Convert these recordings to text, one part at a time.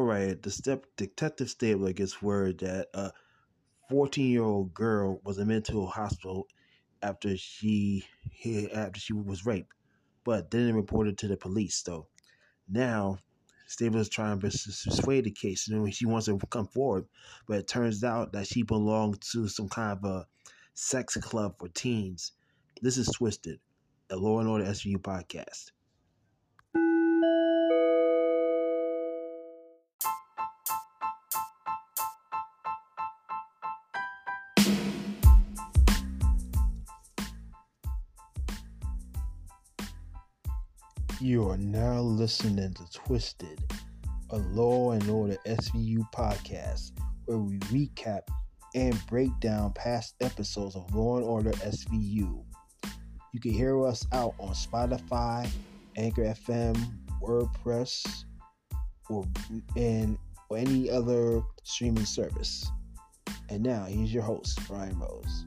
All right, the step detective Stabler gets word that a 14 year old girl was admitted to a hospital after she after she was raped, but didn't report it to the police. Though now Stabler is trying to persuade the case. and she wants to come forward, but it turns out that she belonged to some kind of a sex club for teens. This is Twisted, a Law and Order SVU podcast. You are now listening to Twisted, a Law and Order SVU podcast where we recap and break down past episodes of Law and Order SVU. You can hear us out on Spotify, Anchor FM, WordPress, or and or any other streaming service. And now here's your host, Brian Rose.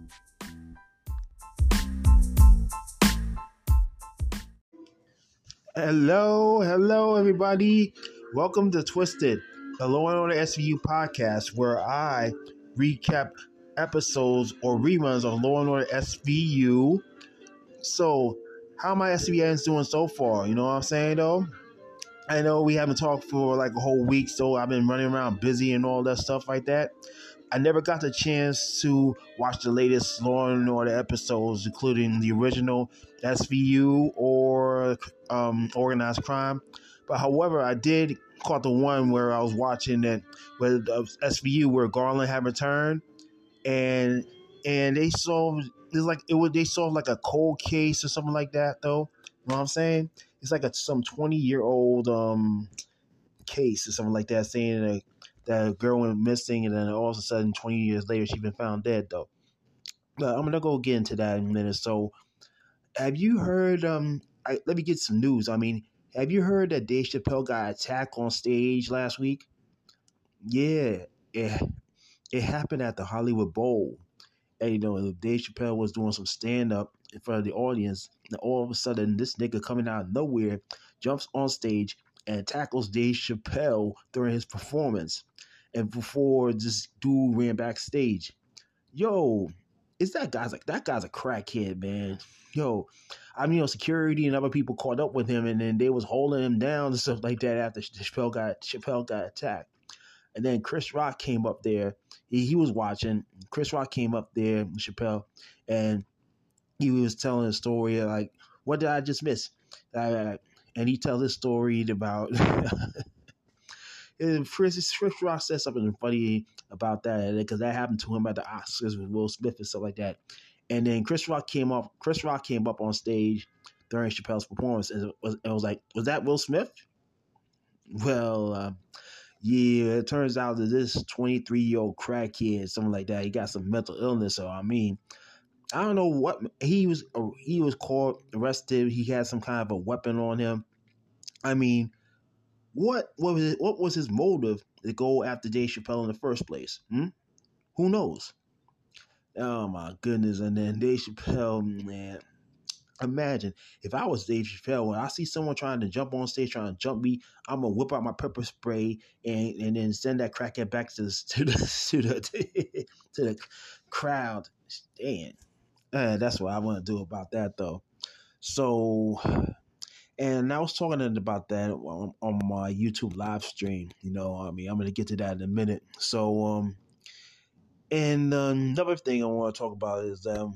Hello, hello, everybody. Welcome to Twisted, the Law and Order SVU podcast, where I recap episodes or reruns of Law and Order SVU. So, how my SVNs doing so far? You know what I'm saying, though? I know we haven't talked for like a whole week, so I've been running around busy and all that stuff like that. I never got the chance to watch the latest Law and Order episodes, including the original SVU or um, Organized Crime. But however, I did caught the one where I was watching that with uh, SVU where Garland had returned, and and they solved it's like it was they solved like a cold case or something like that though. You know what I'm saying? It's like a some 20 year old um case or something like that, saying that girl went missing, and then all of a sudden, 20 years later, she's been found dead, though. But I'm gonna go get into that in a minute. So, have you heard? Um, I, let me get some news. I mean, have you heard that Dave Chappelle got attacked on stage last week? Yeah, it it happened at the Hollywood Bowl. And you know, Dave Chappelle was doing some stand up in front of the audience, and all of a sudden, this nigga coming out of nowhere jumps on stage and tackles Dave Chappelle during his performance. And before this dude ran backstage, yo, is that guy's like that guy's a crackhead, man. Yo, I mean, you know, security and other people caught up with him, and then they was holding him down and stuff like that after Chappelle got Chappelle got attacked. And then Chris Rock came up there. He, he was watching. Chris Rock came up there, Chappelle, and he was telling a story like, "What did I just miss?" Uh, and he tells his story about. Chris, Chris Rock said something funny about that because that happened to him at the Oscars with Will Smith and stuff like that. And then Chris Rock came up. Chris Rock came up on stage during Chappelle's performance, and it was, it was like, "Was that Will Smith?" Well, uh, yeah, it turns out that this 23 year old crackhead, something like that, he got some mental illness. So I mean, I don't know what he was. He was caught, arrested. He had some kind of a weapon on him. I mean, what what was it, what was his motive to go after Dave Chappelle in the first place? Hmm? Who knows? Oh my goodness! And then Dave Chappelle, man. Imagine if I was Dave Chappelle, when I see someone trying to jump on stage, trying to jump me, I'm gonna whip out my pepper spray and, and then send that crackhead back to the to the to the, to the crowd. Damn, uh, that's what I want to do about that though. So, and I was talking about that on, my YouTube live stream. You know, I mean, I'm gonna get to that in a minute. So, um, and another thing I want to talk about is um,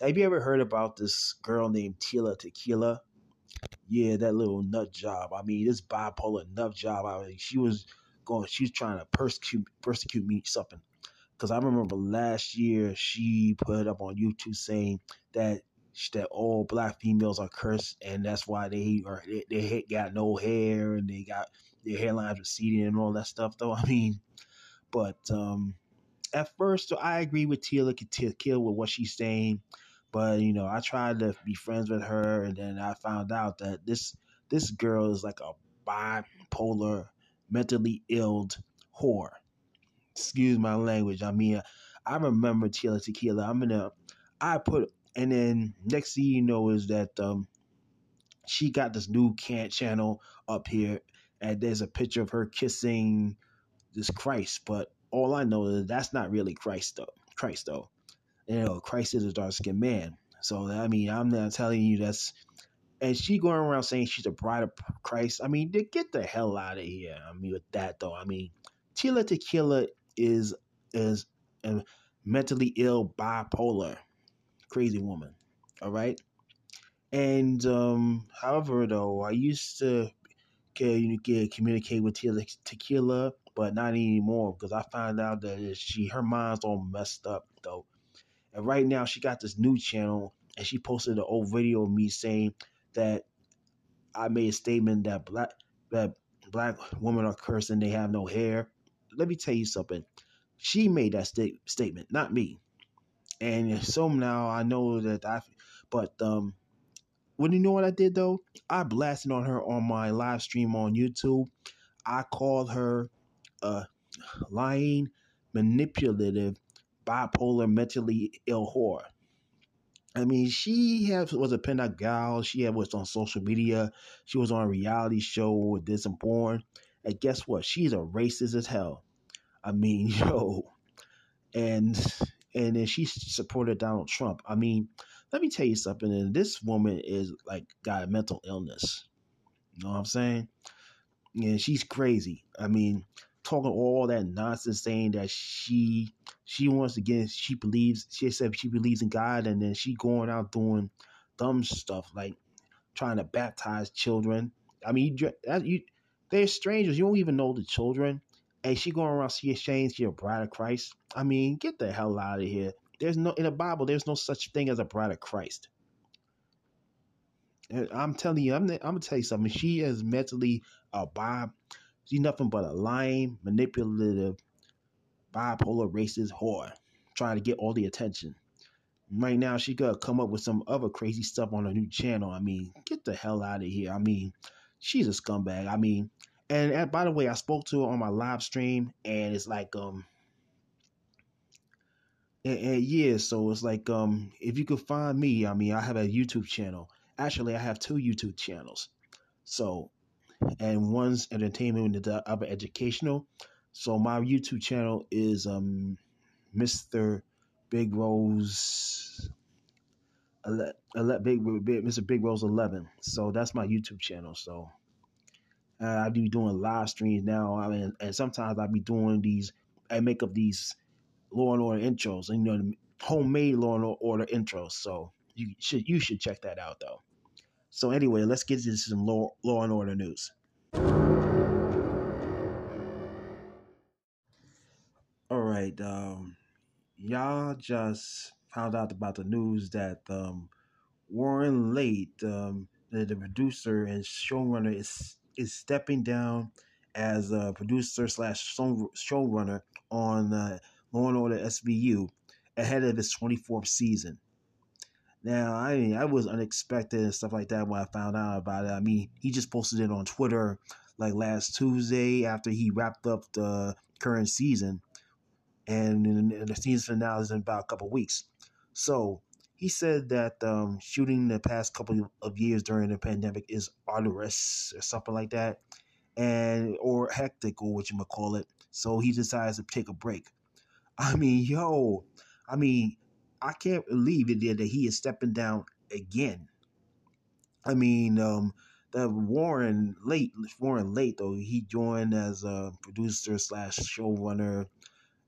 have you ever heard about this girl named Tila Tequila? Yeah, that little nut job. I mean, this bipolar nut job. I mean, she was going. She was trying to persecute persecute me something because I remember last year she put up on YouTube saying that that all black females are cursed and that's why they are they, they got no hair and they got their hairlines receding and all that stuff. Though I mean, but um, at first I agree with Tila Tequila with what she's saying, but you know I tried to be friends with her and then I found out that this this girl is like a bipolar, mentally ill whore excuse my language. I mean, I remember Tila Tequila. I'm gonna, I put, and then next thing you know is that um, she got this new can channel up here, and there's a picture of her kissing this Christ, but all I know is that's not really Christ though. Christ though, you know, Christ is a dark skinned man. So I mean, I'm not telling you that's. And she going around saying she's a bride of Christ. I mean, get the hell out of here. I mean, with that though, I mean, Tila Tequila is is a mentally ill, bipolar, crazy woman. All right. And um, however, though, I used to communicate with Tequila, but not anymore because I found out that she her mind's all messed up though. And right now she got this new channel and she posted an old video of me saying that I made a statement that black that black women are cursed and they have no hair. Let me tell you something. She made that sta- statement, not me. And so now I know that I, but um, when you know what I did though? I blasted on her on my live stream on YouTube. I called her a lying, manipulative, bipolar, mentally ill whore. I mean, she has, was a pinup gal. She had, was on social media. She was on a reality show, did some porn. And guess what? She's a racist as hell. I mean, yo, and and then she supported Donald Trump. I mean, let me tell you something. And this woman is like got a mental illness. You know what I'm saying? And she's crazy. I mean, talking all that nonsense, saying that she she wants to get, she believes, she said she believes in God, and then she going out doing dumb stuff like trying to baptize children. I mean, you, you they're strangers. You don't even know the children, and she going around she ashamed she a bride of Christ. I mean, get the hell out of here. There's no in the Bible. There's no such thing as a bride of Christ. And I'm telling you, I'm, I'm gonna tell you something. She is mentally a Bob. She's nothing but a lying, manipulative, bipolar, racist whore, trying to get all the attention. Right now, she gotta come up with some other crazy stuff on her new channel. I mean, get the hell out of here. I mean, she's a scumbag. I mean, and, by the way, I spoke to her on my live stream, and it's like um and, and, yeah, so it's like um if you could find me, I mean I have a YouTube channel. Actually I have two YouTube channels. So and one's entertainment and the other educational. So my YouTube channel is um Mr. Big Rose ele- ele- Big, Big Mr. Big Rose 11. So that's my YouTube channel. So uh, I be doing live streams now. I mean, and sometimes I be doing these. I make up these Law and Order intros, and you know, homemade Law and Order intros. So you should you should check that out though. So anyway, let's get into some Law Law and Order news. All right, um, y'all just found out about the news that um, Warren Leight, um, the, the producer and showrunner, is is stepping down as a producer slash showrunner on uh, Law and Order SVU ahead of its 24th season. Now, I mean, I was unexpected and stuff like that when I found out about it. I mean, he just posted it on Twitter like last Tuesday after he wrapped up the current season, and, the season finale is in about a couple weeks. So he said that um, shooting the past couple of years during the pandemic is arduous or something like that, and or hectic or what you might call it. So he decides to take a break. I mean, yo, I mean, I can't believe it that he is stepping down again. I mean, um, the Warren Leight Warren Leight though he joined as a producer slash showrunner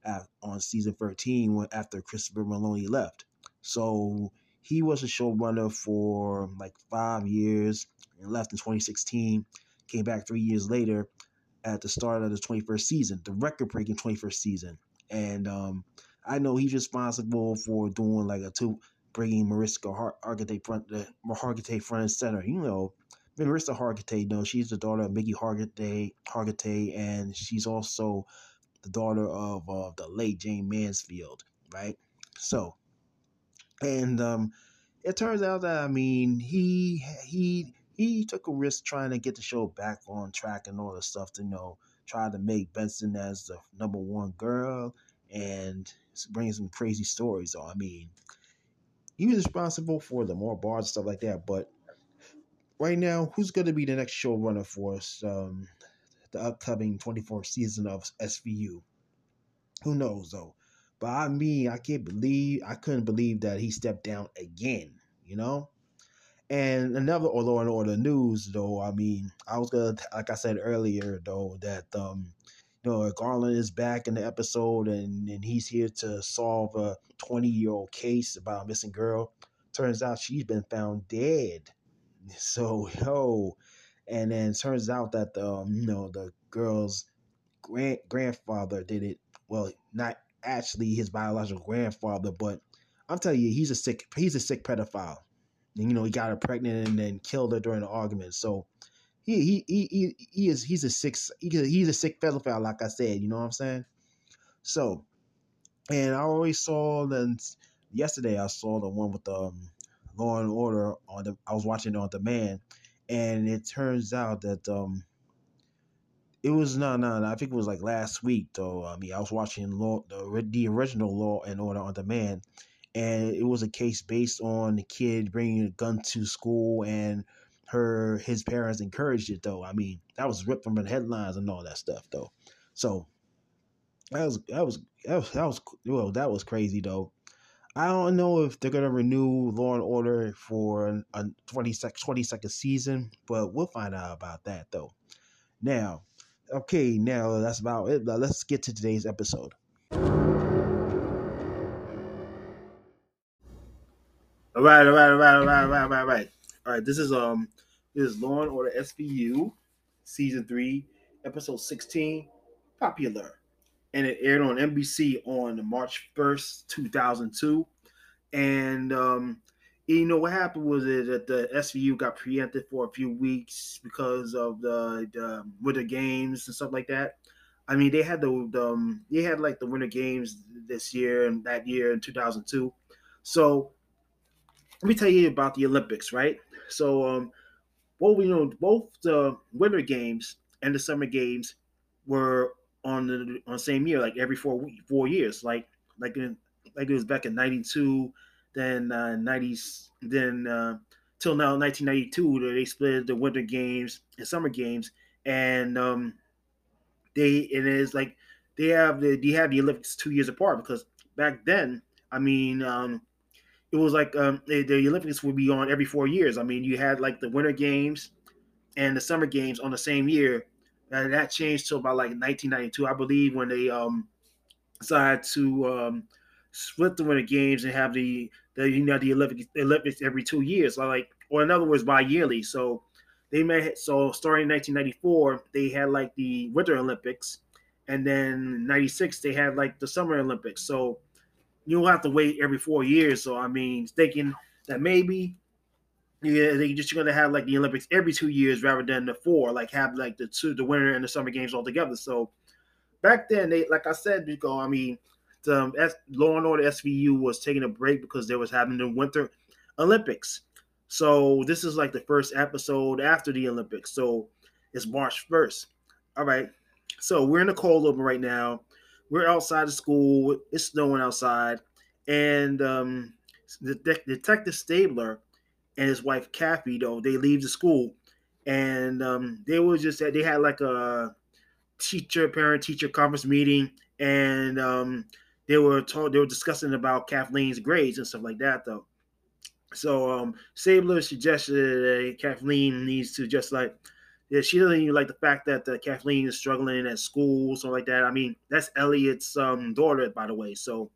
at, on season thirteen when after Christopher Meloni left. So he was a showrunner for like five years and left in 2016. Came back three years later at the start of the 21st season, the record breaking 21st season and um, I know he's responsible for doing like a two bringing Mariska Har- Hargitay front Hargitay front and center. You know, Mariska Hargitay, you know, she's the daughter of Mickey Hargitay, Hargitay, and she's also the daughter of uh, the late Jayne Mansfield, right? So, and um, it turns out that I mean he he he took a risk trying to get the show back on track and all the stuff to you know tried to make Benson as the number one girl and bring some crazy stories. So I mean, he was responsible for the more bars and stuff like that. But right now, who's going to be the next showrunner for us? Um, the upcoming 24th season of SVU. Who knows though? But I mean, I can't believe I couldn't believe that he stepped down again. You know. And another Law and Order news, though. I mean, I was gonna, like I said earlier, though, that um, you know, Garland is back in the episode, and and he's here to solve a 20 year old case about a missing girl. Turns out she's been found dead. So yo, and then turns out that the um, you know the girl's grand grandfather did it. Well, not actually his biological grandfather, but I'm telling you, he's a sick he's a sick pedophile. And, you know, he got her pregnant and then killed her during the argument. So he he he he, he is he's a sick he's a sick pedophile, like I said. You know what I'm saying? So, and I always saw then yesterday I saw the one with the um, Law and Order on the I was watching it on demand, and it turns out that um it was no, no, no. I think it was like last week though. I mean, I was watching law, the the original Law and Order on Demand, and it was a case based on the kid bringing a gun to school and her his parents encouraged it though. I mean, that was ripped from the headlines and all that stuff though. So that was that was that was that was well that was crazy though. I don't know if they're gonna renew Law and Order for a 20 sec, 22nd season, but we'll find out about that though. Now, okay, now that's about it. Let's get to today's episode. All right, all right, all right, all right, all right, all right, all right. All right, this is um this is Law and Order SVU, season three, episode sixteen, popular, and it aired on NBC on March first, two thousand two, and um, you know what happened was that the SVU got preempted for a few weeks because of the, the Winter Games and stuff like that. I mean, they had the, the um, they had like the Winter Games this year and that year in two thousand two, so let me tell you about the Olympics, right? So, um, well, we know both the Winter Games and the Summer Games were on the on the same year, like every four four years, like like in, like it was back in '92, then uh, '90s, then uh, till now 1992, they split the Winter Games and Summer Games, and um, they it is like they have the they have the Olympics two years apart because back then, I mean. Um, it was like um, the, the Olympics would be on every four years. I mean, you had like the Winter Games and the Summer Games on the same year. And that changed till about like 1992, I believe, when they um, decided to um, split the Winter Games and have the the you know the Olympics, Olympics every two years, like or in other words, bi-yearly. So they made so starting in 1994, they had like the Winter Olympics, and then 96 they had like the Summer Olympics. So you'll have to wait every four years. So I mean, thinking that maybe yeah, they just going to have like the Olympics every two years rather than the four, like have like the two, the winter and the summer games all together. So back then, they like I said, because I mean, um, S, Law and Order SVU was taking a break because they was having the Winter Olympics. So this is like the first episode after the Olympics. So it's March first. All right. So we're in the cold open right now we're outside of school. It's snowing outside, and um, the de- detective Stabler and his wife Kathy, though they leave the school, and um, they were just they had like a teacher parent teacher conference meeting, and um, they were told they were discussing about Kathleen's grades and stuff like that, though. So um, Stabler suggested that Kathleen needs to just like yeah, she doesn't even like the fact that uh, Kathleen is struggling at school, something like that. I mean, that's Elliot's um, daughter, by the way. So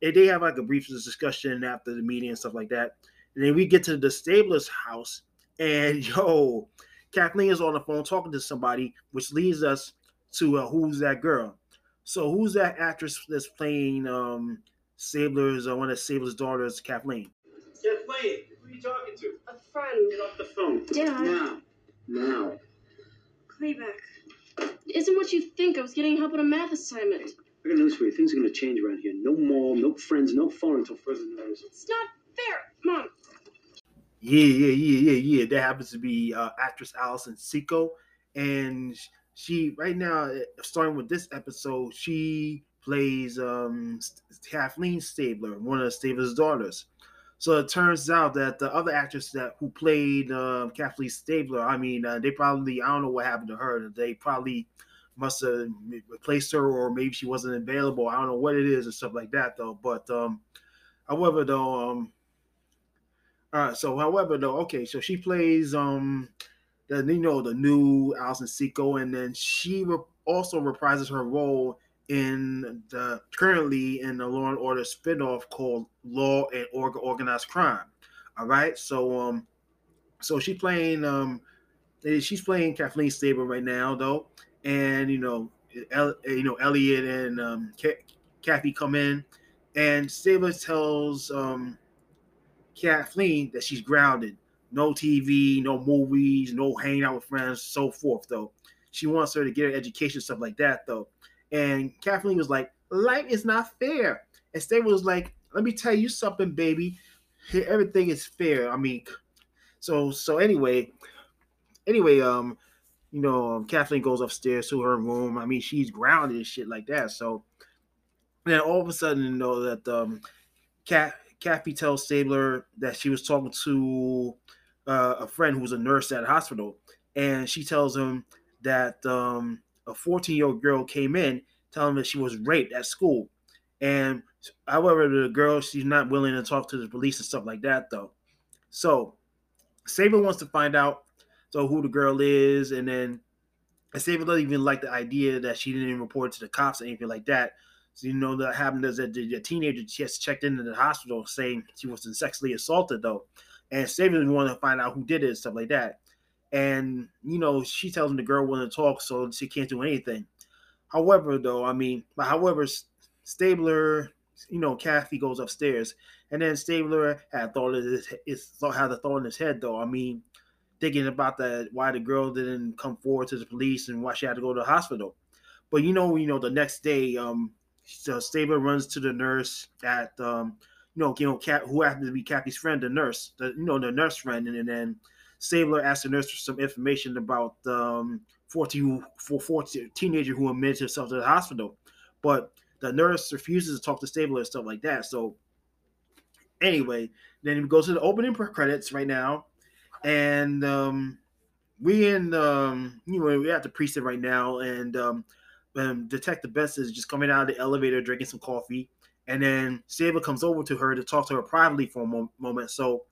they, they have like a brief discussion after the meeting and stuff like that. And then we get to the Stabler's house, and yo, Kathleen is on the phone talking to somebody, which leads us to uh, who's that girl. So who's that actress that's playing um, Sabler's uh, one of Sabler's daughters, Kathleen? Kathleen, who are you talking to? A friend. Get off the phone. Dad. Now. Now. Playback. It isn't what you think. I was getting help on a math assignment. I got news for you. Things are going to change around here. No mall, no friends, no phone until further notice. It's not fair, Mom. Yeah, yeah, yeah, yeah, yeah. That happens to be uh, actress Allison Siko, and she right now, starting with this episode, she plays um, Kathleen Stabler, one of Stabler's daughters. So it turns out that the other actress that who played uh, Kathleen Stabler, I mean, uh, they probably I don't know what happened to her. They probably must have replaced her, or maybe she wasn't available. I don't know what it is and stuff like that, though. But um, however, though, um, all right. So, however, though, okay, so she plays um, the you know the new Allison Siko, and then she re- also reprises her role in the currently in the Law and Order spinoff called Law and Organized Crime. All right, so um, so she's playing um, eh, she's playing Kathleen Stabler right now though, and you know, El, eh, you know Elliot and um, Kathy come in, and Stabler tells um, Kathleen that she's grounded, no TV, no movies, no hanging out with friends, so forth though. She wants her to get her education, stuff like that though. And Kathleen was like, life is not fair. And Stabler was like, let me tell you something, baby. Everything is fair. I mean, so so anyway, anyway, um, you know, um, Kathleen goes upstairs to her room. I mean, she's grounded and shit like that. So then all of a sudden, you know that um, Kat, Kathy tells Stabler that she was talking to uh, a friend who was a nurse at a hospital, and she tells him that um, a 14 year old girl came in telling him that she was raped at school. And however, the girl, she's not willing to talk to the police and stuff like that, though. So Stabler wants to find out so who the girl is, and then and doesn't even like the idea that she didn't report to the cops or anything like that. So you know that happened as a, a teenager just checked into the hospital saying she was sexually assaulted though, and Stabler wanted to find out who did it and stuff like that. And you know, she tells him the girl want to talk, so she can't do anything. However, though, I mean, however, Stabler, you know, Kathy goes upstairs, and then Stabler had thought of his, his had a thought in his head, though. I mean, thinking about that, why the girl didn't come forward to the police and why she had to go to the hospital. But you know, you know, the next day, um, so Stabler runs to the nurse at, um, you know, you know, Cat, who happens to be Kathy's friend, the nurse, the you know, the nurse friend, and, and then Stabler asked the nurse for some information about um, 14, for 14 teenager who admitted himself to the hospital. But the nurse refuses to talk to Stabler and stuff like that. So anyway, then we go to the opening credits right now, and um, we in um, you know we at the precinct right now, and um, um, Detective Best is just coming out of the elevator drinking some coffee, and then Stabler comes over to her to talk to her privately for a mo- moment. So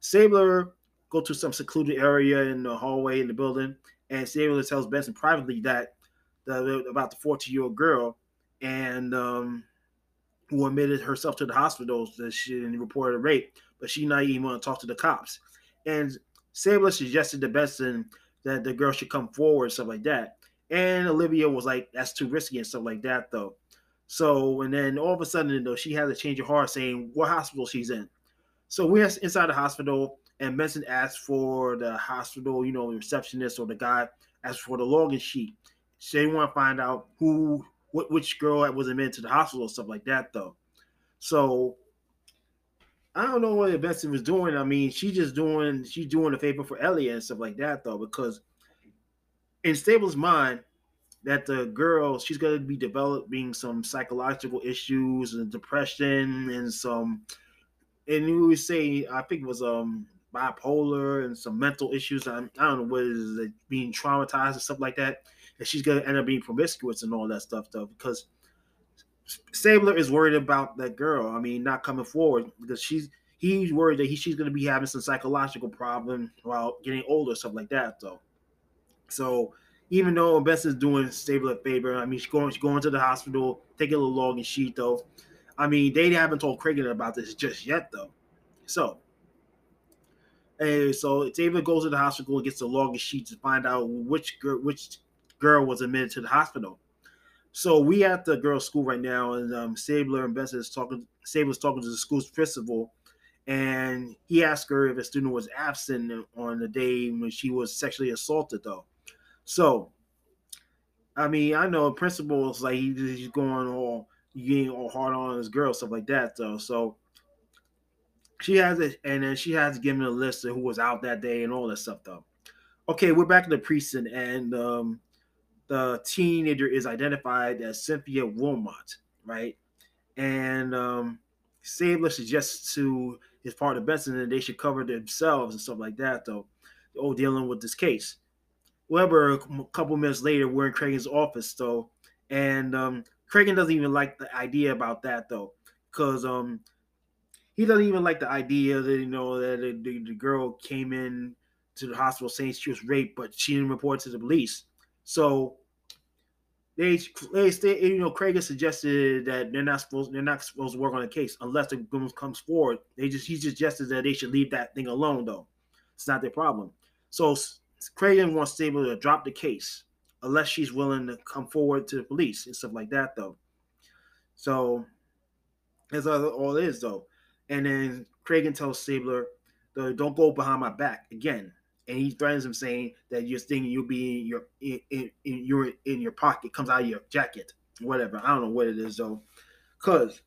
Stabler go to some secluded area in the hallway in the building, and Stabler tells Benson privately that the, about the 14 year old girl and um, who admitted herself to the hospital that she didn't reported a rape, but she not even want to talk to the cops. And Stabler suggested to Benson that the girl should come forward, stuff like that. And Olivia was like, "That's too risky" and stuff like that, though. So, and then all of a sudden, though, she has a change of heart, saying what hospital she's in. So we're inside the hospital, and Benson asked for the hospital, you know, receptionist or the guy asked for the login sheet. So they want to find out who, what, which girl was admitted to the hospital, stuff like that, though. So I don't know what Benson was doing. I mean, she's just doing, she's doing a favor for Elliot and stuff like that, though, because in Stable's mind, that the girl she's going to be developing some psychological issues and depression and some and you would say I think it was um bipolar and some mental issues. I, I don't know what it is, like being traumatized and stuff like that. And she's gonna end up being promiscuous and all that stuff, though, because Stabler is worried about that girl. I mean, not coming forward because she's he's worried that he, she's gonna be having some psychological problem while getting older, stuff like that, though. So even though Bess is doing Stabler a favor, I mean, she's going she's going to the hospital, taking a little login sheet, though. I mean, they haven't told Cragen about this just yet, though. So and so David goes to the hospital and gets the login sheet to find out which girl, which girl was admitted to the hospital. So we at the girls' school right now, and um, Stabler and Benson is talking. Stabler's talking to the school's principal, and he asked her if a student was absent on the day when she was sexually assaulted. Though, so I mean, I know principals like he's going all getting all hard on his girl, stuff like that. Though, so she has it, and then she has given a list of who was out that day and all that stuff, though. Okay, we're back in the precinct, and um, the teenager is identified as Cynthia Wilmot, right? And um, Stabler suggests to is part of Benson and they should cover themselves and stuff like that, though. Oh, dealing with this case. However, a couple minutes later, we're in Cragen's office, though, and um, doesn't even like the idea about that, though, because um, he doesn't even like the idea that you know that the, the, girl came in to the hospital saying she was raped, but she didn't report to the police. So they they stay, you know Craig suggested that they're not supposed they're not supposed to work on the case unless the woman comes forward. They just he suggested that they should leave that thing alone though. It's not their problem. So Craig wants Stabler to drop the case unless she's willing to come forward to the police and stuff like that though. So that's all, it is though. And then Cragen tells Stabler, "Don't go behind my back again." and he threatens him saying that you're thinking you'll be in your in, in, in your in your pocket comes out of your jacket whatever i don't know what it is though because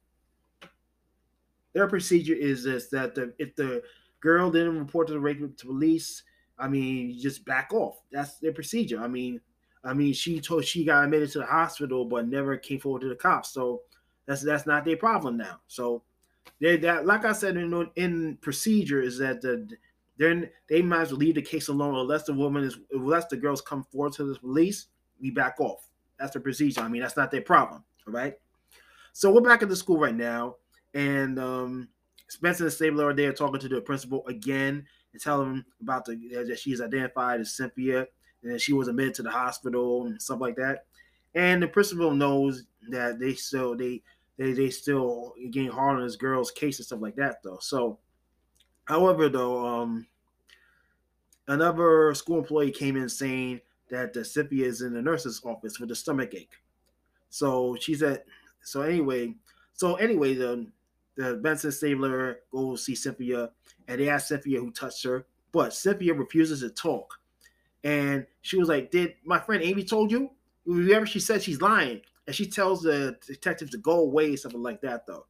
their procedure is this that the, if the girl didn't report to the rape to police i mean you just back off that's their procedure i mean i mean she told she got admitted to the hospital but never came forward to the cops so that's that's not their problem now so they that like i said in in procedure is that the then they might as well leave the case alone unless the woman is unless the girls come forward to the police, we back off. That's the procedure. I mean, that's not their problem. All right. So we're back at the school right now, and um, Spencer and Stabler are there talking to the principal again and telling him about the that she's identified as Cynthia and she was admitted to the hospital and stuff like that. And the principal knows that they still they they they still getting hard on this girl's case and stuff like that though. So However, though, um, another school employee came in saying that the Cynthia is in the nurse's office with a stomach ache. So she's at. So anyway, so anyway, the the Benson Stabler goes see Cynthia, and they ask Cynthia who touched her, but Cynthia refuses to talk. And she was like, "Did my friend Amy told you?" Whoever she said she's lying, and she tells the detective to go away, something like that, though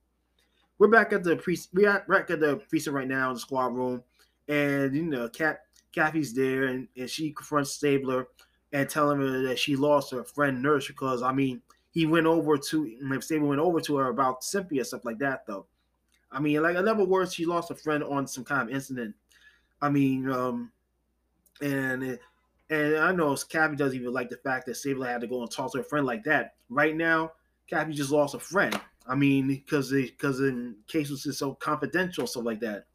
we're back at the pre we're back at the precinct right now in the squad room, and you know, Cat Kathy's there, and, and she confronts Stabler and telling her that she lost her friend nurse because I mean he went over to Stabler went over to her about Cynthia stuff like that though. I mean, like in other words, she lost a friend on some kind of incident. I mean, um, and and I know Kathy doesn't even like the fact that Sable had to go and talk to a friend like that. Right now, Kathy just lost a friend. I mean, because because in cases is so confidential, stuff like that.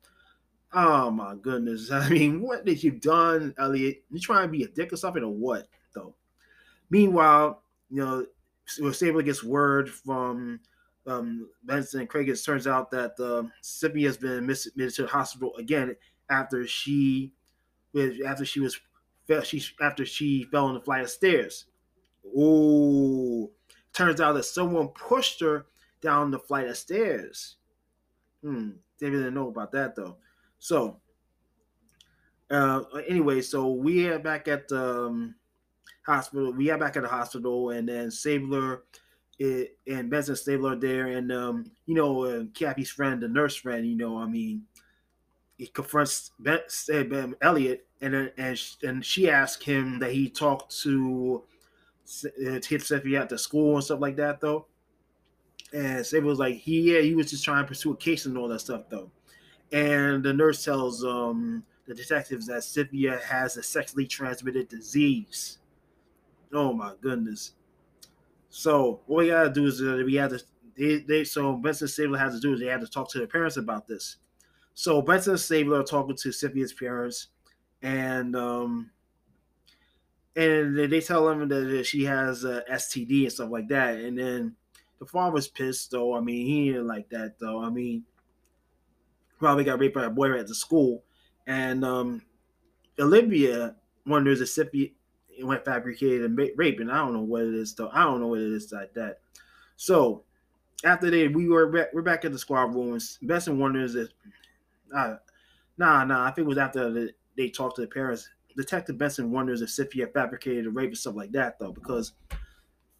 Oh my goodness! I mean, what did you done, Elliot? You trying to be a dick or something, or what? Though. Meanwhile, you know, Sable gets word from um, Benson and Craig. It turns out that uh, has been admitted to the hospital again after she, after she was, she after she fell on the flight of stairs. Oh, turns out that someone pushed her down the flight of stairs. Hmm. They didn't know about that though. So, uh, anyway, so we are back at the um, hospital. We are back at the hospital, and then Stabler it, and Benson Stabler there, and um, you know, uh, Cappy's friend, the nurse friend. You know, I mean, he confronts ben, ben, Elliot, and and and she asked him that he talked to uh, hit Cynthia at the school and stuff like that, though. And it was like he yeah, he was just trying to pursue a case and all that stuff though. And the nurse tells um the detectives that Cynthia has a sexually transmitted disease. Oh my goodness. So what we gotta do is uh, we had to they, they so Benson Stabler had to do is they had to talk to their parents about this. So Benson Stabler talking to Cynthia's parents, and um, and they tell them that she has a STD and stuff like that. And then the father's pissed though. I mean, he didn't like that though. I mean, probably got raped by a boy at the school, and um, Olivia wonders if Sippy went fabricated and rape, and I don't know what it is though. I don't know what it is like that. So after that, we were back, we're back at the squad rooms. Benson wonders if, uh, nah, nah. I think it was after the, they talked to the parents. Detective Benson wonders if Cynthia fabricated a rape or stuff like that though, because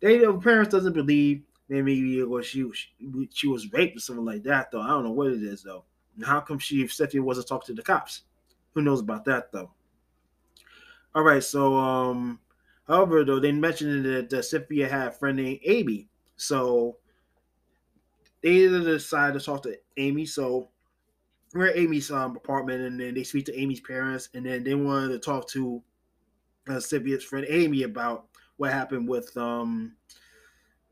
they the parents doesn't believe maybe or she she was raped or something like that though. I don't know what it is though. And how come she if Cynthia wasn't talking to the cops? Who knows about that though? All right, so um, however though they mentioned that uh, Cynthia had a friend named Amy, so they decided to talk to Amy. So we're at Amy's um, apartment, and then they speak to Amy's parents, and then they wanted to talk to uh, Cynthia's friend Amy about what happened with um,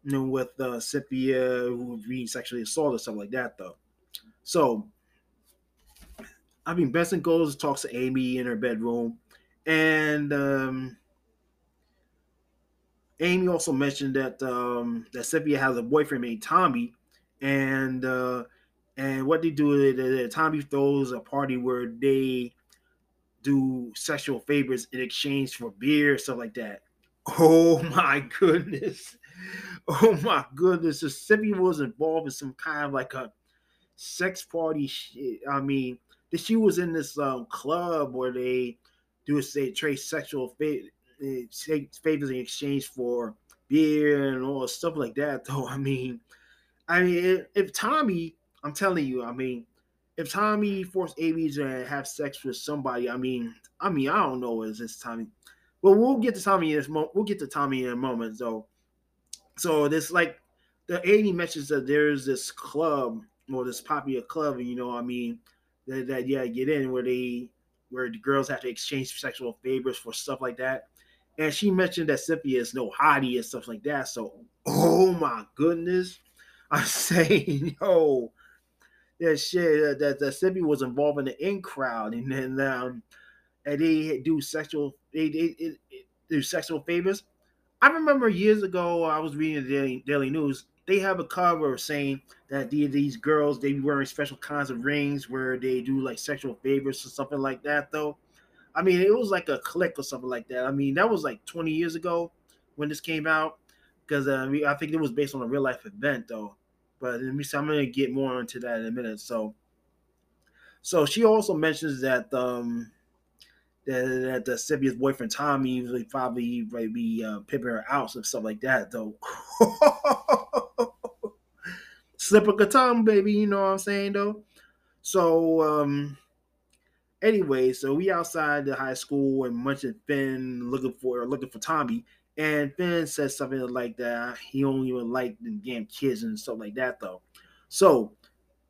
you know, with uh, Cynthia who being sexually assaulted, stuff like that, though. So, I mean, Benson goes talks to Amy in her bedroom, and um, Amy also mentioned that um, that Cynthia has a boyfriend named Tommy, and uh, and what they do is that Tommy throws a party where they do sexual favors in exchange for beer, stuff like that. Oh my goodness. Oh my goodness. So Cynthia was involved in some kind of like a sex party shit. I mean, that she was in this um, club where they do say trade sexual eh, favors in exchange for beer and all stuff like that. Though I mean, I mean, if, if Tommy, I'm telling you, I mean, if Tommy forced Amy to have sex with somebody, I mean, I mean, I don't know, is this Tommy? Well, we'll get to Tommy in this moment. We'll get to Tommy in a moment, though. So this like the Amy mentions that there's this club or this popular club, and you know, I mean, that, that yeah, get in where they where the girls have to exchange sexual favors for stuff like that. And she mentioned that Cynthia is no hottie and stuff like that. So, oh my goodness, I'm saying, yo, that shit that, that Cynthia was involved in the in crowd, and then um, and they do sexual they, they, they, they do sexual favors. I remember years ago I was reading the Daily, Daily News. They have a cover saying that these girls they be wearing special kinds of rings where they do like sexual favors or something like that. Though, I mean, it was like a click or something like that. I mean, that was like 20 years ago when this came out because uh, I think it was based on a real life event though. But let me see, I'm gonna get more into that in a minute. So, so she also mentions that um that, that Cynthia's boyfriend Tommy usually probably might be uh, pimping her out and stuff like that though. Slip of a tongue, baby. You know what I'm saying though. So um anyway, so we outside the high school and Munch and Fin looking for looking for Tommy. And Fin says something like that. He only even like the damn kids and stuff like that, though. So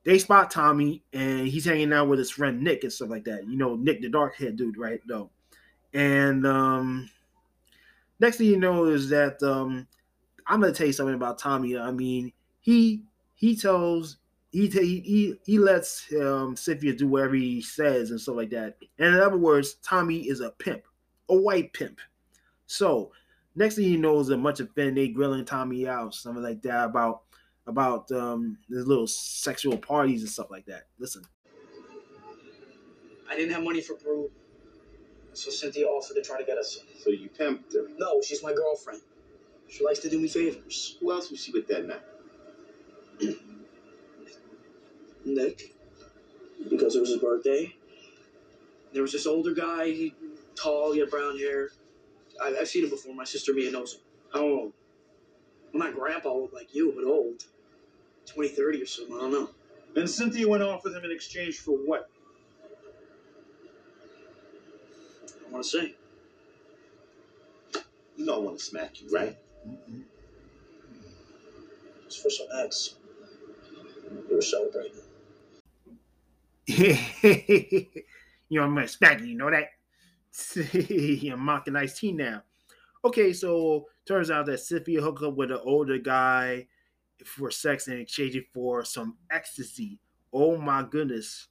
they spot Tommy and he's hanging out with his friend Nick and stuff like that. You know, Nick, the dark haired dude, right? Though. And um next thing you know is that um I'm gonna tell you something about Tommy. I mean, he he tells he he he lets um Cynthia do whatever he says and stuff like that. And in other words, Tommy is a pimp, a white pimp. So next thing you know is a bunch of Fin they grilling Tommy out, something like that about about um his little sexual parties and stuff like that. Listen. I didn't have money for Peru, so Cynthia offered to try to get us. So you pimped her? No, she's my girlfriend. She likes to do me favors. Who else was she with that night? Nick, because it was his birthday. There was this older guy, he, tall, he had brown hair. I, I've seen him before. My sister Mia knows him. How old? Well, not grandpa old like you, but old. 20, 30 or something. I don't know. And Cynthia went off with him in exchange for what? I want to say. You know I want to smack you, right? Mm-hmm. It's for some ex. You know, I'm gonna smack you, you know that? You're mocking Ice T now. Okay, so turns out that Cynthia hooked up with an older guy for sex and exchanging for some ecstasy. Oh my goodness.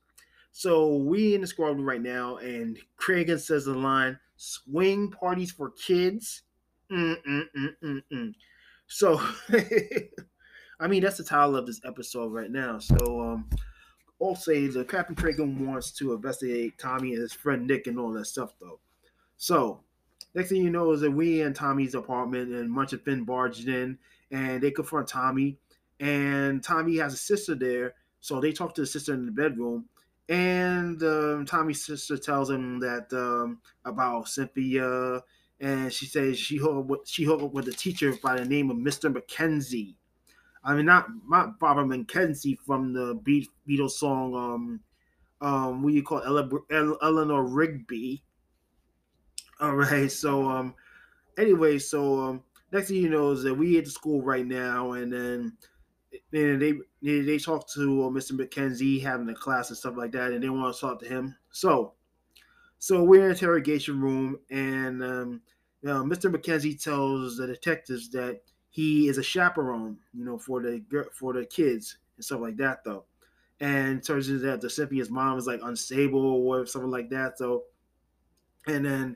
So we in the squad right now, and Cragen says the line, swing parties for kids. Mm-mm-mm-mm-mm. So I mean that's the title of this episode right now. So um also the Captain Cragen wants to investigate Tommy and his friend Nick and all that stuff though. So next thing you know is that we in Tommy's apartment and Munch and Fin barged in and they confront Tommy and Tommy has a sister there, so they talk to the sister in the bedroom. And um, Tommy's sister tells him that um, about Cynthia, and she says she hooked up, she hooked up with a teacher by the name of Mr. McKenzie. I mean, not not Barbara McKenzie from the Beat, Beatles song, um, um, what do you call it? Eleanor Rigby. All right, so um, anyway, so um, next thing you know is that we at the school right now, and then they they, they talk to uh, Mr. McKenzie having a class and stuff like that, and they want to talk to him. So, so we're in interrogation room, and um, you know, Mr. McKenzie tells the detectives that he is a chaperone, you know, for the for the kids and stuff like that, though. And turns out that the Cynthia's mom is like unstable or something like that. So, and then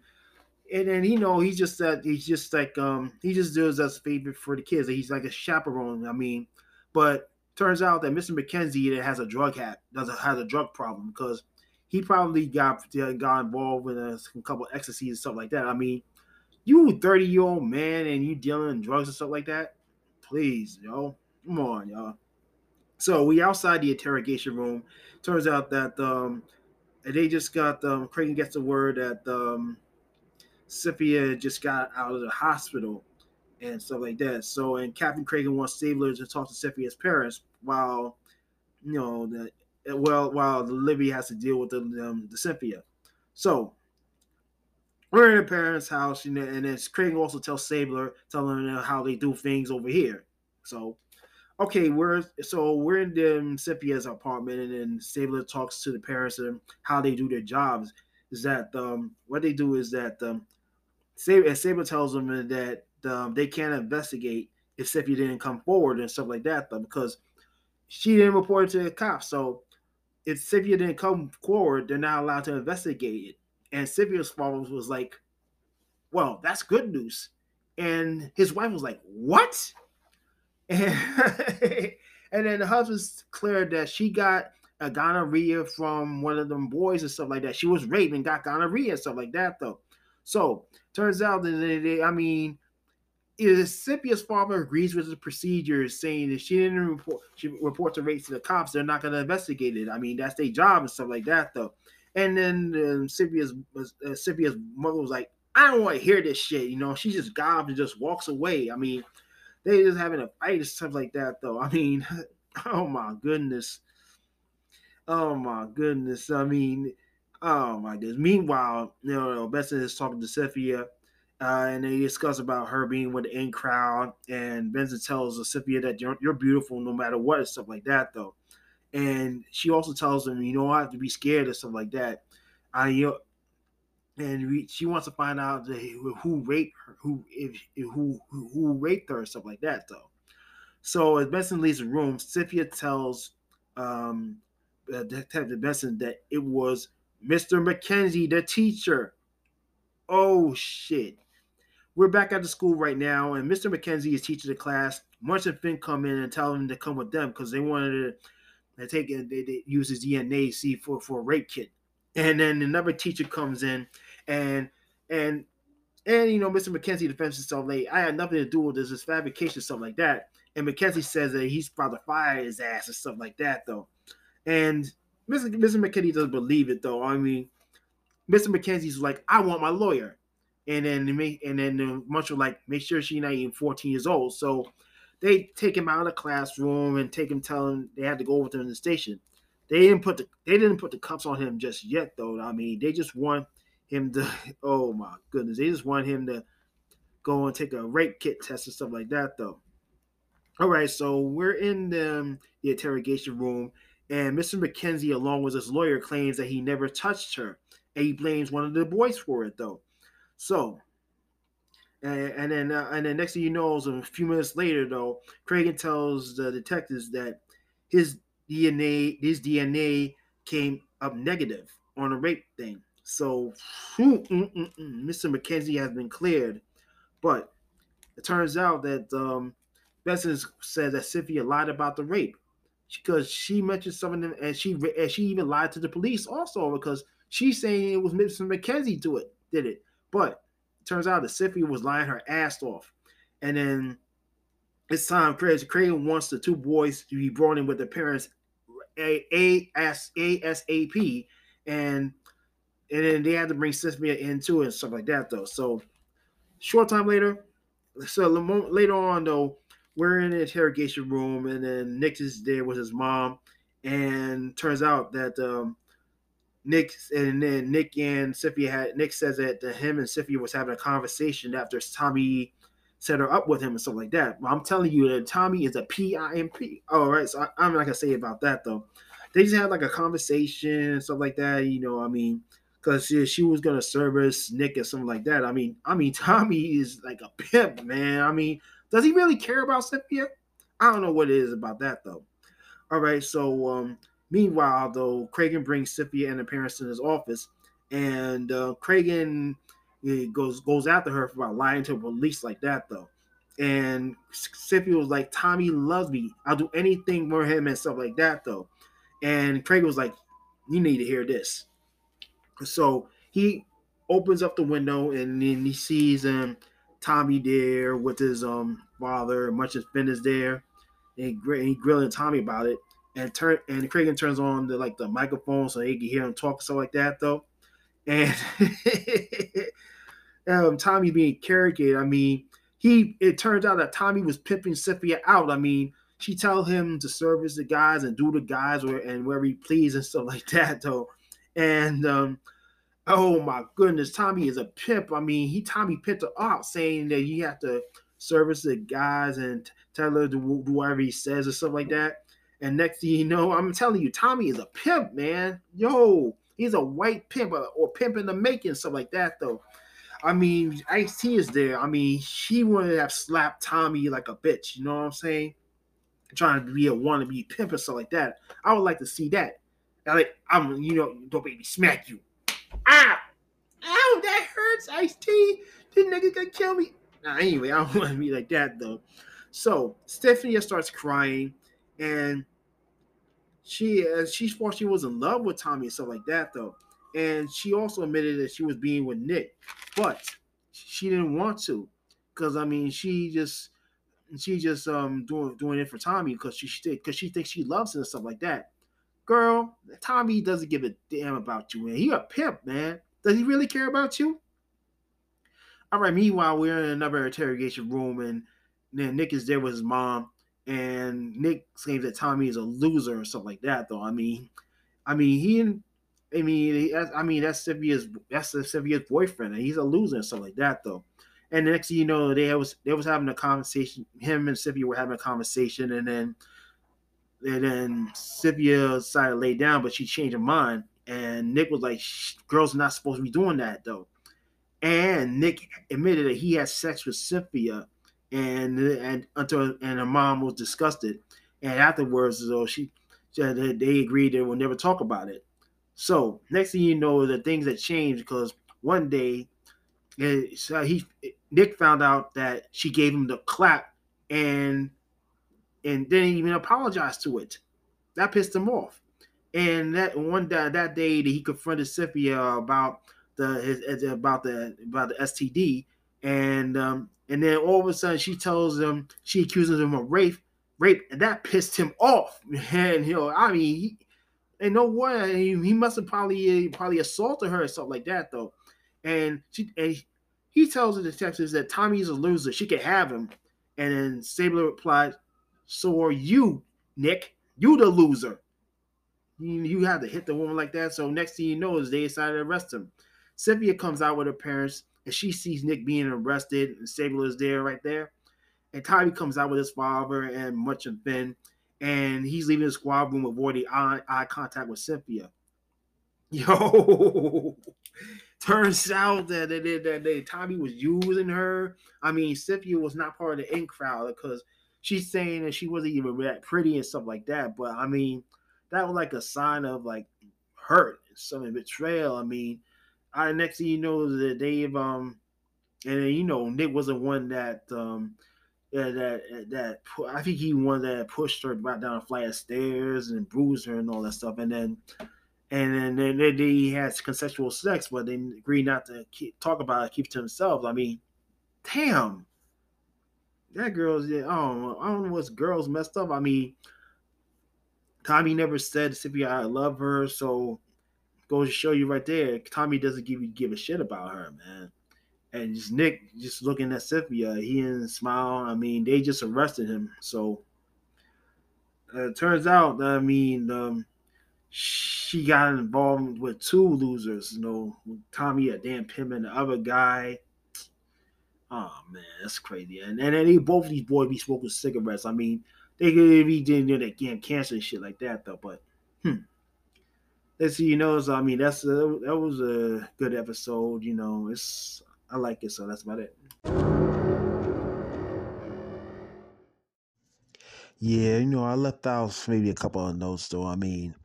and then you know he's just that he's just like um he just does a favor for the kids. He's like a chaperone. I mean, but turns out that Mr. McKenzie that has a drug hat does has a drug problem because he probably got got involved in a, a couple of ecstasy and stuff like that. I mean, you thirty year old man and you dealing in drugs and stuff like that. Please, yo, come on, y'all. So we outside the interrogation room. Turns out that um they just got um Craig gets the word that um Cynthia just got out of the hospital and stuff like that. So, and Captain Cragen wants Stabler to talk to Cynthia's parents while, you know, the well, while Livy has to deal with the um, the Cynthia. So, we're in the parents' house, you know, and then Cragen also tells Stabler, telling them how they do things over here. So, okay, we're so we're in the Cynthia's apartment, and then Stabler talks to the parents and how they do their jobs. Is that um, what they do is that um, Stabler, Stabler tells them that um, they can't investigate if Cynthia didn't come forward and stuff like that, though, because she didn't report it to the cops. So if Cynthia didn't come forward, they're not allowed to investigate it. And Cynthia's father was like, "Well, that's good news." And his wife was like, "What?" And, and then the husband declared that she got a gonorrhea from one of them boys and stuff like that. She was raped and got gonorrhea and stuff like that, though. So turns out that they, I mean, Cynthia's father agrees with the procedures, saying that she didn't report she report the rape to the cops, they're not going to investigate it. I mean, that's their job and stuff like that, though. And then um, uh, mother was like, "I don't want to hear this shit," you know. She just gobs and just walks away. I mean, they just having a fight and stuff like that, though. I mean, oh my goodness, oh my goodness. I mean, oh my goodness. Meanwhile, you know, Benson is talking to Cynthia. Uh, and they discuss about her being with the in crowd, and Benson tells Cynthia that you're, you're beautiful no matter what and stuff like that, though. And she also tells him, you don't have to be scared or stuff like that. I, you know, and we, she wants to find out who raped her, who if who who raped her, or stuff like that, though. So as Benson leaves the room, Cynthia tells um, Detective Benson that it was Mr. McKenzie, the teacher. Oh shit. We're back at the school right now, and Mr. McKenzie is teaching the class. Munch and Fin come in and tell him to come with them because they wanted to they take it, they, they use his for for a rape kit. And then another teacher comes in and and and you know, Mr. McKenzie defends himself late. I had nothing to do with this, this fabrication, stuff like that. And McKenzie says that he's about to fire his ass and stuff like that, though. And Mr. Mr. McKenzie doesn't believe it, though. I mean, Mr. McKenzie's like, I want my lawyer. And then make, and then the Munch like, make sure she's not even 14 years old. So they take him out of the classroom and take him telling they had to go over to the station. They didn't put the they didn't put the cuffs on him just yet, though. I mean, they just want him to. Oh my goodness, they just want him to go and take a rape kit test and stuff like that, though. All right, so we're in the, um, the interrogation room, and Mr. McKenzie, along with his lawyer, claims that he never touched her, and he blames one of the boys for it, though. So, and, then uh, and then next thing you know, a few minutes later, though, Cragen tells the detectives that his DNA, his DNA came up negative on a rape thing. So, mm, mm, mm, Mr. McKenzie has been cleared, but it turns out that um, Benson said that Cynthia lied about the rape because she mentioned some of them, and she and she even lied to the police also because she's saying it was Mr. McKenzie do it did it, but turns out that Cynthia was lying her ass off, and then it's time Craig Craig wants the two boys to be brought in with their parents a a s a s a p. And and then they had to bring Cynthia into it and stuff like that though. So short time later, so later on though, we're in the interrogation room, and then Nick is there with his mom, and turns out that um, Nick and then Nick and Cynthia had Nick says that him and Cynthia was having a conversation after Tommy set her up with him and stuff like that. But I'm telling you that Tommy is a PIMP. All right, so I, I'm not gonna say about that though. They just had like a conversation and stuff like that. You know, I mean, because she, she was gonna service Nick or something like that. I mean, I mean, Tommy is like a pimp, man. I mean, does he really care about Cynthia? I don't know what it is about that though. All right, so um, meanwhile, though, Cragen brings Cynthia and her parents in his office, and uh, Cragen goes goes after her for about lying to police like that though. And Cynthia was like, Tommy loves me. I'll do anything for him and stuff like that though. And Craig was like, You need to hear this. So he opens up the window and then he sees um Tommy there with his um father, much as Fin is there. And he, gr- he grilling Tommy about it. And turn and Cragen turns on the like the microphone so he can hear him talk stuff like that though. And um, Tommy being carried. I mean, he it turns out that Tommy was pimping Cynthia out. I mean, she tell him to service the guys and do the guys or and wherever he please and stuff like that though. And um, oh my goodness, Tommy is a pimp. I mean, he Tommy pimped her out saying that you have to service the guys and tell her to do whatever he says or stuff like that. And next thing you know, I'm telling you, Tommy is a pimp, man. Yo, he's a white pimp or, or pimp in the making, stuff like that, though. I mean, Ice T is there. I mean, she would have slapped Tommy like a bitch. You know what I'm saying? Trying to be a wannabe pimp or stuff like that. I would like to see that. Like, I'm, you know, don't me smack you. Ah, ow, that hurts, Ice T. This nigga gonna kill me. Nah, anyway, I don't want to be like that though. So Stephanie starts crying, and she uh, she thought she was in love with Tommy and stuff like that though. And she also admitted that she was being with Nick, but she didn't want to, because I mean she just she just um doing doing it for Tommy because she because she thinks she loves him and stuff like that. Girl, Tommy doesn't give a damn about you, man. He a pimp, man. Does he really care about you? All right. Meanwhile, we're in another interrogation room, and then Nick is there with his mom, and Nick claims that Tommy is a loser or something like that. Though I mean, I mean he, I mean, I mean that's Cynthia's that's Cynthia's boyfriend, and he's a loser and stuff like that. Though, and the next thing you know, they was they was having a conversation. Him and Cynthia were having a conversation, and then and then Cynthia decided to lay down, but she changed her mind. And Nick was like, "Girls are not supposed to be doing that, though." And Nick admitted that he had sex with Cynthia, and and until and her mom was disgusted. And afterwards, though, she said that they agreed they will never talk about it. So next thing you know, the things that changed because one day, so he Nick found out that she gave him the clap, and and didn't even apologize to it. That pissed him off. And that one that that day that he confronted Cynthia about the his, about the about the STD, and um, and then all of a sudden she tells him she accuses him of rape, rape, and that pissed him off. And you know, I mean, he, and no way he, he must have probably probably assaulted her or something like that though. And she and he tells the detectives that Tommy's a loser. She could have him. And then Stabler replied, "So are you, Nick? You the loser. You, you had to hit the woman like that. So next thing you know is they decided to arrest him." Cynthia comes out with her parents and she sees Nick being arrested and Stabler is there right there. And Tommy comes out with his father and Munch and Ben, and he's leaving the squad room avoiding eye, eye contact with Cynthia. Yo, turns out that, that, that, that Tommy was using her. I mean, Cynthia was not part of the in crowd because she's saying that she wasn't even that pretty and stuff like that. But I mean, that was like a sign of like hurt, some betrayal. I mean, I next thing you know that they've um and then, you know Nick was the one that um yeah, that that I think he one that pushed her right down a flight of stairs and bruised her and all that stuff, and then and then, then, then he has consensual sex, but they agreed not to keep, talk about it, keep to themselves. I mean, damn, that girl's yeah. I don't know. I don't know what's girls messed up. I mean, Tommy never said Cynthia I love her, so goes to show you right there. Tommy doesn't give you give a shit about her, man. And just Nick just looking at Cynthia, he didn't smile. I mean, they just arrested him. So uh, it turns out, that I mean, um, she got involved with two losers. You know, Tommy, a damn pimp, and the other guy. Oh man, that's crazy. And and then they both these boys be smoking cigarettes. I mean, they could be doing that getting cancer and shit like that though. But hmm. Let's see, you know, so I mean that's a, that was a good episode, you know. It's I like it, so that's about it. Yeah, you know, I left out maybe a couple of notes though. I mean,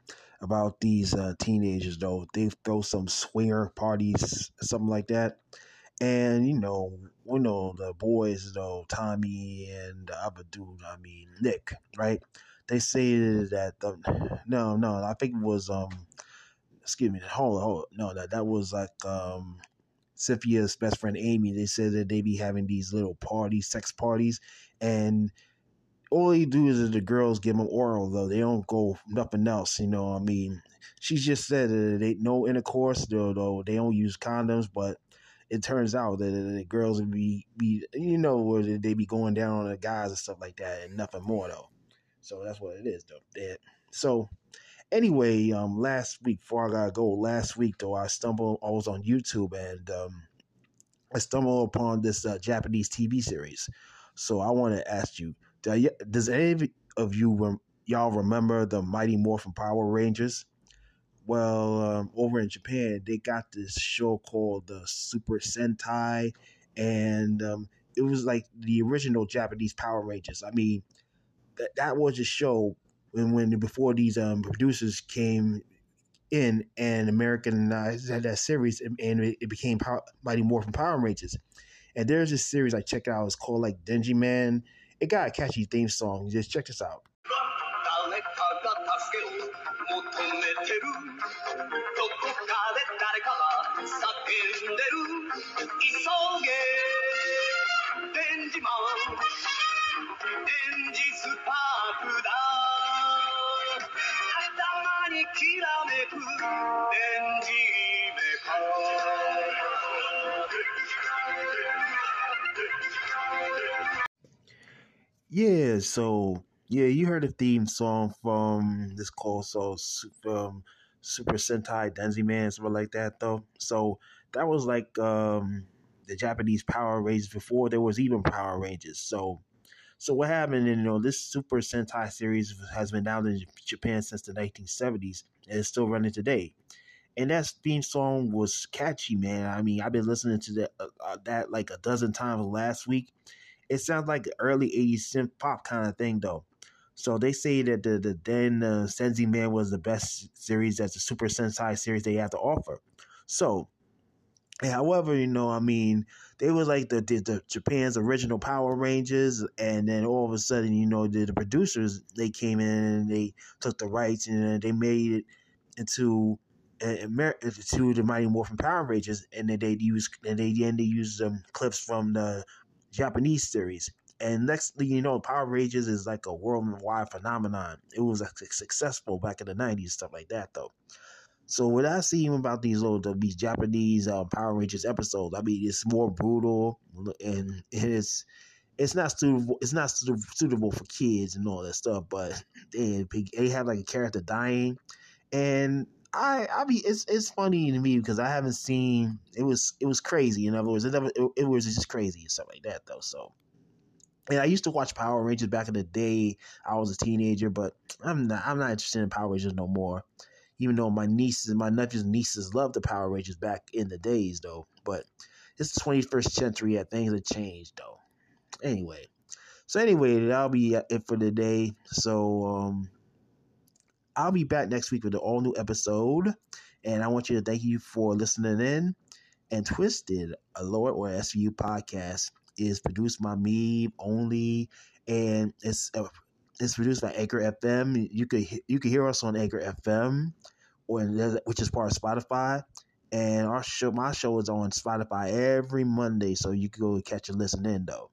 about these uh, teenagers though, they throw some swinger parties, something like that, and you know, we know the boys though, Tommy and the other dude, I mean Nick, right? They say that the no, no, I think it was um, excuse me, hold on, hold on. no, that that was like um. Cynthia's best friend Amy, they said that they be having these little parties, sex parties, and all they do is the girls give them oral though. They don't go nothing else. You know, what I mean, she just said that they no intercourse though. They don't use condoms, but it turns out that the girls would be be you know where they be going down on the guys and stuff like that, and nothing more though. So that's what it is though. That so anyway, um, last week before I gotta go, last week though I stumbled. I was on YouTube and um, I stumbled upon this uh, Japanese TV series. So I want to ask you does any of you y'all remember the Mighty Morphin Power Rangers? Well, um, over in Japan, they got this show called the Super Sentai, and um, it was like the original Japanese Power Rangers. I mean, that that was a show when when before these um, producers came in and Americanized had that series, and, it, it became Power, Mighty Morphin Power Rangers. And there's this series I checked out. It's called like Denjiman it got a catchy theme song. Just check this out. Yeah, so yeah, you heard the theme song from this call so um, Super Sentai Denjiman, something like that though. So that was like um, the Japanese Power Rangers before there was even Power Rangers. So so what happened? You know, this Super Sentai series has been down in Japan since the 1970s and it's still running today. And that theme song was catchy, man. I mean, I've been listening to that uh, uh that like a dozen times last week it sounds like early 80s synth pop kind of thing though. So they say that the the then uh, Man was the best series that's a Super Sentai series they have to offer. So, however, you know, I mean, they were like the, the, the Japan's original Power Rangers, and then all of a sudden, you know, the, the producers they came in and they took the rights and they made it into uh, to the Mighty Morphin Power Rangers, and then they use and they then they use um, clips from the Japanese series. And next thing you know, Power Rangers is like a worldwide phenomenon. It was like successful back in the '90s, stuff like that, though. So what I see about these little these Japanese uh, Power Rangers episodes, I mean, it's more brutal and it's it's not suitable. It's not suitable for kids and all that stuff. But they they have like a character dying, and I I mean it's it's funny to me because I haven't seen it was it was crazy. In other words, it never it, it was just crazy and stuff like that though. So and I used to watch Power Rangers back in the day. I was a teenager, but I'm not I'm not interested in Power Rangers no more. Even though my nieces and my nephews and nieces loved the Power Rangers back in the days though. But it's the 21st century and things have changed though. Anyway. So anyway, that'll be it for the day. So um I'll be back next week with an all new episode. And I want you to thank you for listening in. And Twisted, a Law & Order SVU podcast, is produced by me only, and it's uh, it's produced by Anchor FM. You could you could hear us on Anchor FM, or which is part of Spotify. And our show, my show is on Spotify every Monday, so you can go catch a listen in though,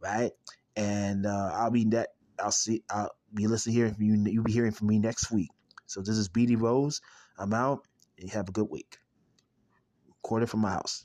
right? And uh, I'll be that. I'll see. I'll be listening here you. You'll be hearing from me next week. So this is BD Rose. I'm out. And have a good week. Recorded from my house.